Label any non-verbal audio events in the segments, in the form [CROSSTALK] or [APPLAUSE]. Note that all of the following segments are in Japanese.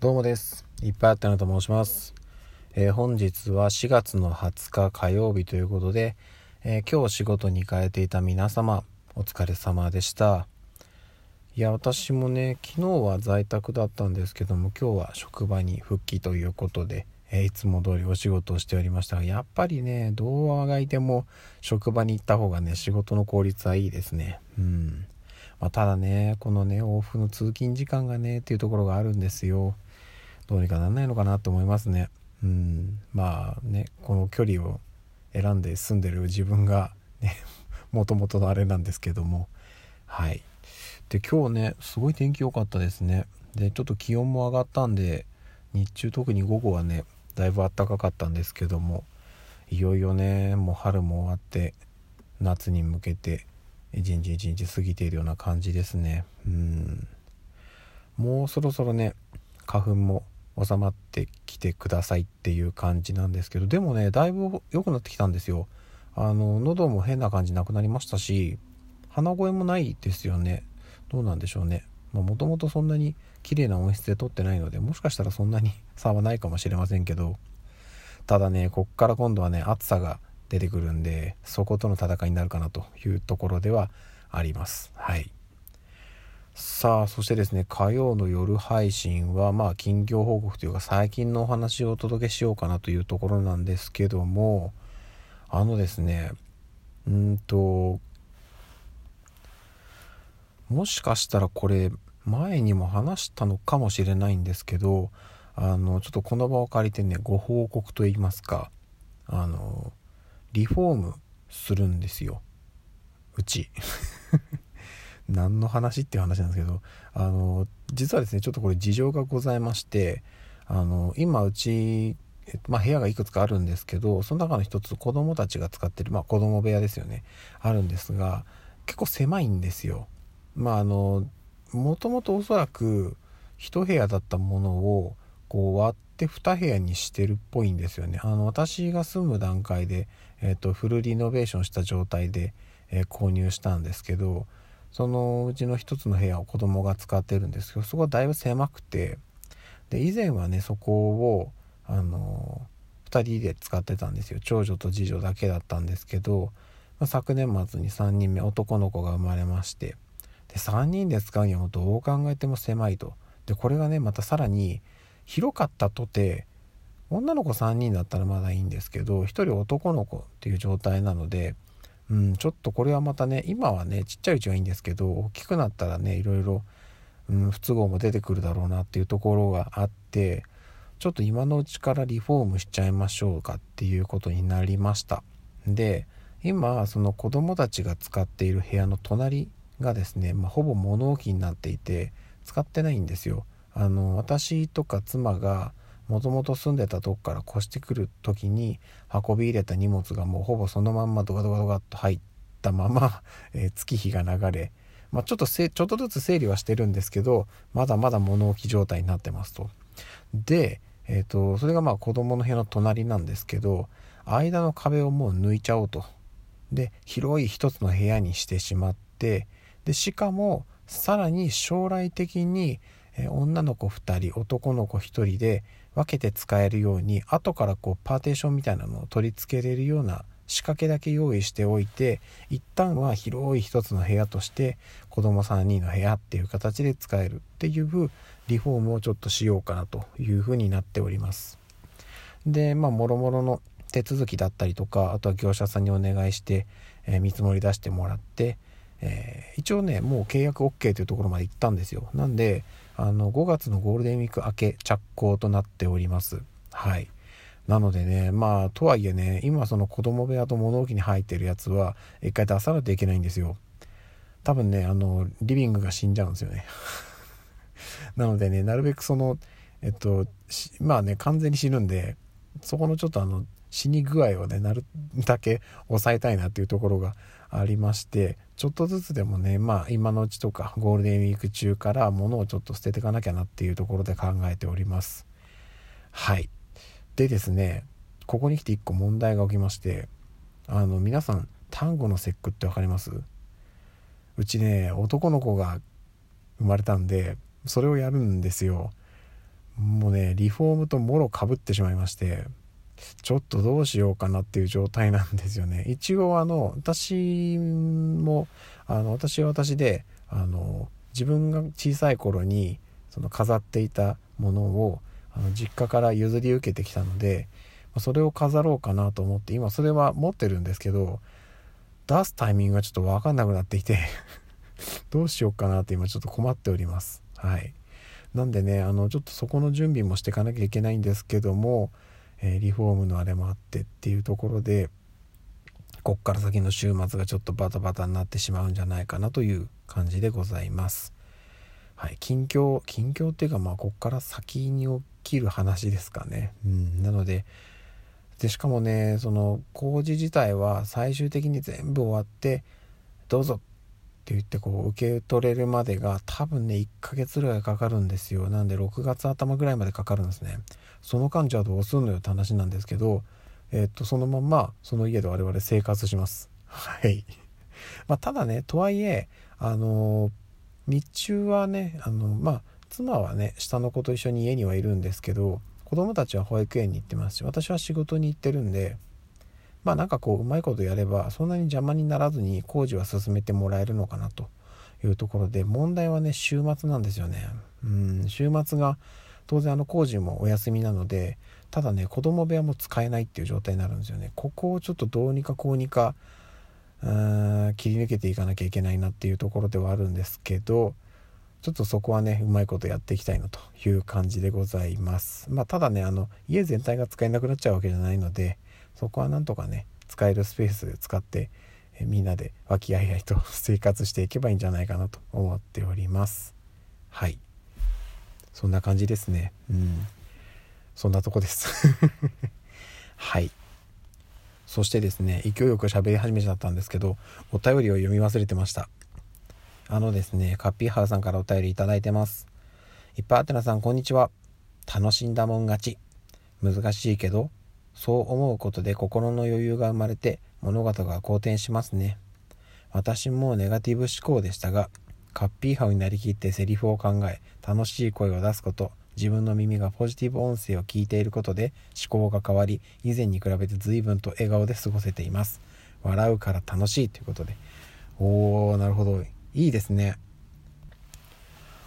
どうもです。いっぱいあったなと申します。えー、本日は4月の20日火曜日ということで、えー、今日仕事に行かれていた皆様、お疲れ様でした。いや、私もね、昨日は在宅だったんですけども、今日は職場に復帰ということで、えー、いつも通りお仕事をしておりましたが、やっぱりね、動画がいても職場に行った方がね、仕事の効率はいいですね。うん。まあ、ただね、このね、往復の通勤時間がね、っていうところがあるんですよ。どうにかなんないのかなと思いますね。うん、まあねこの距離を選んで住んでる自分がね [LAUGHS] もともとのあれなんですけども。はい。で今日ねすごい天気良かったですね。でちょっと気温も上がったんで日中特に午後はねだいぶ暖かかったんですけどもいよいよねもう春も終わって夏に向けて一日一日過ぎているような感じですね。うん。もうそろそろね花粉も収まってきてくださいっていう感じなんですけどでもねだいぶ良くなってきたんですよ。あの喉も変な感じなくなりましたし鼻声もないですよね。どうなんでしょうね。もともとそんなに綺麗な音質で撮ってないのでもしかしたらそんなに [LAUGHS] 差はないかもしれませんけど。ただねこっから今度はね暑さが出てくるんでそことの戦いになるかなというところではあります。はい。さあそしてですね火曜の夜配信はまあ近況報告というか最近のお話をお届けしようかなというところなんですけどもあのですねうんともしかしたらこれ前にも話したのかもしれないんですけどあのちょっとこの場を借りてねご報告といいますかあのリフォームするんですよ。うち。何の話っていう話なんですけどあの実はですねちょっとこれ事情がございましてあの今うち、まあ、部屋がいくつかあるんですけどその中の一つ子供たちが使ってる、まあ、子供部屋ですよねあるんですが結構狭いんですよ。まああのもともとおそらく1部屋だったものをこう割って2部屋にしてるっぽいんですよね。あの私が住む段階で、えーと、フルリノベーションした状態で、えー、購入したんですけどそのうちの一つの部屋を子供が使ってるんですけどそこはだいぶ狭くてで以前はねそこをあの2人で使ってたんですよ。長女と次女だけだったんですけど、まあ、昨年末に3人目男の子が生まれましてで3人で使うにはどう考えても狭いと。でこれがねまたさらに広かったとて女の子3人だったらまだいいんですけど1人男の子っていう状態なのでうん、ちょっとこれはまたね今はねちっちゃいうちはいいんですけど大きくなったらねいろいろ、うん、不都合も出てくるだろうなっていうところがあってちょっと今のうちからリフォームしちゃいましょうかっていうことになりました。で今その子供たちが使っている部屋の隣がですね、まあ、ほぼ物置になっていて使ってないんですよ。あの私とか妻がもともと住んでたとこから越してくる時に運び入れた荷物がもうほぼそのまんまドカドカドカっと入ったまま、[LAUGHS] えー、月日が流れ、まあ、ちょっとせちょっとずつ整理はしてるんですけどまだまだ物置状態になってますと。で、えーと、それがまあ子供の部屋の隣なんですけど間の壁をもう抜いちゃおうと。で広い一つの部屋にしてしまってでしかもさらに将来的にえ女の子2人男の子1人で分けて使えるように後からこうパーテーションみたいなのを取り付けれるような仕掛けだけ用意しておいて一旦は広い一つの部屋として子供3人の部屋っていう形で使えるっていうリフォームをちょっとしようかなというふうになっております。でまあもろもろの手続きだったりとかあとは業者さんにお願いして、えー、見積もり出してもらってえー、一応ねもう契約 OK というところまで行ったんですよ。なんであの5月のゴールデンウィーク明け着工となっております。はい。なのでねまあとはいえね今その子供部屋と物置に入ってるやつは一回出さないといけないんですよ。多分ねあのリビングが死んじゃうんですよね。[LAUGHS] なのでねなるべくそのえっとまあね完全に死ぬんでそこのちょっとあの死に具合をねなるだけ抑えたいなっていうところがありましてちょっとずつでもねまあ今のうちとかゴールデンウィーク中から物をちょっと捨てていかなきゃなっていうところで考えております。はい。でですねここに来て1個問題が起きましてあの皆さん単語の節句って分かります？うちね男の子が生まれたんでそれをやるんですよ。もうねリフォームともろかぶってしまいましてちょっとどうしようかなっていう状態なんですよね。[LAUGHS] 一応あの私もあの私は私であの自分が小さい頃にその飾っていたものをあの実家から譲り受けてきたのでそれを飾ろうかなと思って今それは持ってるんですけど出すタイミングがちょっと分かんなくなっていて [LAUGHS] どうしようかなって今ちょっと困っております。はい。なんでねあのちょっとそこの準備もしていかなきゃいけないんですけども、え、リフォームのあれもあってっていうところでこっから先の週末がちょっとバタバタになってしまうんじゃないかなという感じでございます。はい、近況近況っていうかまあこっから先に起きる話ですかね。うん、なのででしかもねその工事自体は最終的に全部終わってどうぞって言ってこう受け取れるまでが多分ね1ヶ月ぐらいかかるんですよなんで6月頭ぐらいまでかかるんですねその間じゃあどうすんのよって話なんですけどえっとそのままその家で我々生活します。はい。まあただねとはいえあの日中はねあのまあ妻はね下の子と一緒に家にはいるんですけど子供たちは保育園に行ってますし私は仕事に行ってるんでまあなんかこううまいことやればそんなに邪魔にならずに工事は進めてもらえるのかなというところで問題はね週末なんですよね。うん週末が当然あの工事もお休みなのでただね子供部屋も使えないっていう状態になるんですよね。ここをちょっとどうにかこうにかうん切り抜けていかなきゃいけないなっていうところではあるんですけどちょっとそこはねうまいことやっていきたいなという感じでございます。まあただねあの家全体が使えなくなっちゃうわけじゃないのでそこはなんとかね使えるスペース使ってえみんなで和気あいあいと [LAUGHS] 生活していけばいいんじゃないかなと思っております。はい。そんな感じですね。うん。そんなとこです。[LAUGHS] はい。そしてですね勢いよく喋り始めちゃったんですけどお便りを読み忘れてました。あのですねカッピーハウさんからお便りいただいてます。いっぱいあてなさんこんにちは。楽しんだもん勝ち。難しいけどそう思うことで心の余裕が生まれて物事が好転しますね。私もネガティブ思考でしたが、カッピーハウになりきってセリフを考え、楽しい声を出すこと、自分の耳がポジティブ音声を聞いていることで思考が変わり、以前に比べて随分と笑顔で過ごせています。笑うから楽しいということで。おー、なるほど。いいですね。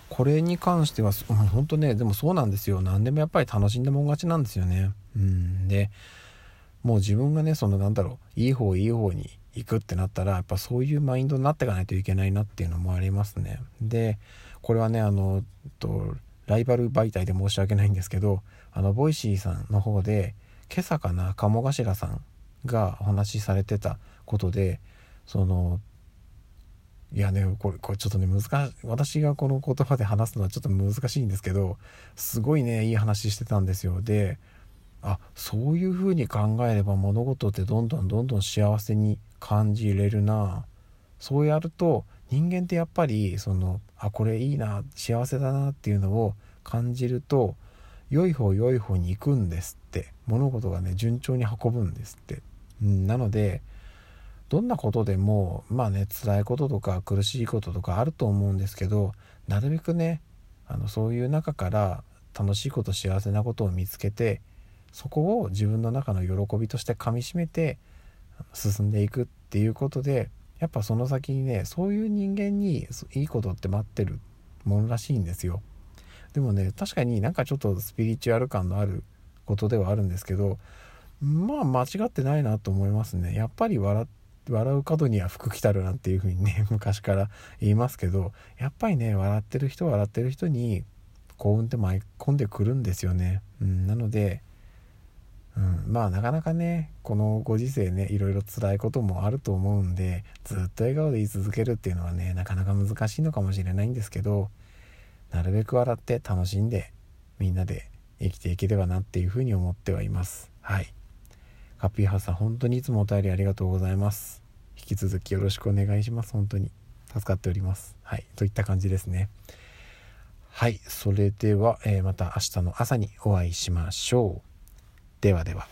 これに関しては、本当ね、でもそうなんですよ。何でもやっぱり楽しんでもん勝ちなんですよね。うんでもう自分がねそのなんだろういい方いい方に行くってなったらやっぱそういうマインドになっていかないといけないなっていうのもありますね。でこれはねあのとライバル媒体で申し訳ないんですけどあの Voicy さんの方で今朝かな鴨頭さんがお話しされてたことでそのいやねこれこれちょっとね難しい私がこの言葉で話すのはちょっと難しいんですけどすごいねいい話してたんですよ。であそういうふうに考えれば物事ってどんどんどんどん幸せに感じれるな。そうやると人間ってやっぱりそのあこれいいな幸せだなっていうのを感じると良い方良い方に行くんですって。物事がね順調に運ぶんですって、うん、なのでどんなことでもまあね辛いこととか苦しいこととかあると思うんですけどなるべくねあのそういう中から楽しいこと幸せなことを見つけてそこを自分の中の喜びとしてかみしめて進んでいくっっていうことでやっぱその先にねそういう人間にいいことって待ってるものらしいんですよ。でもね確かになんかちょっとスピリチュアル感のあることではあるんですけどまあ間違ってないなと思いますね。やっぱり笑う角には福来たるなんていう風にね [LAUGHS] 昔から言いますけどやっぱりね笑ってる人笑ってる人に幸運って舞い込んでくるんですよね、うん、なのでうん、まあなかなかねこのご時世ねいろいろ辛いこともあると思うんでずっと笑顔で言い続けるっていうのはねなかなか難しいのかもしれないんですけどなるべく笑って楽しんでみんなで生きていければなっていうふうに思ってはいます。はい。ハッピーハウスさん本当にいつもお便りありがとうございます。引き続きよろしくお願いします。本当に。助かっております。はい。といった感じですね。はい。それでは、えー、また明日の朝にお会いしましょう。ではでは。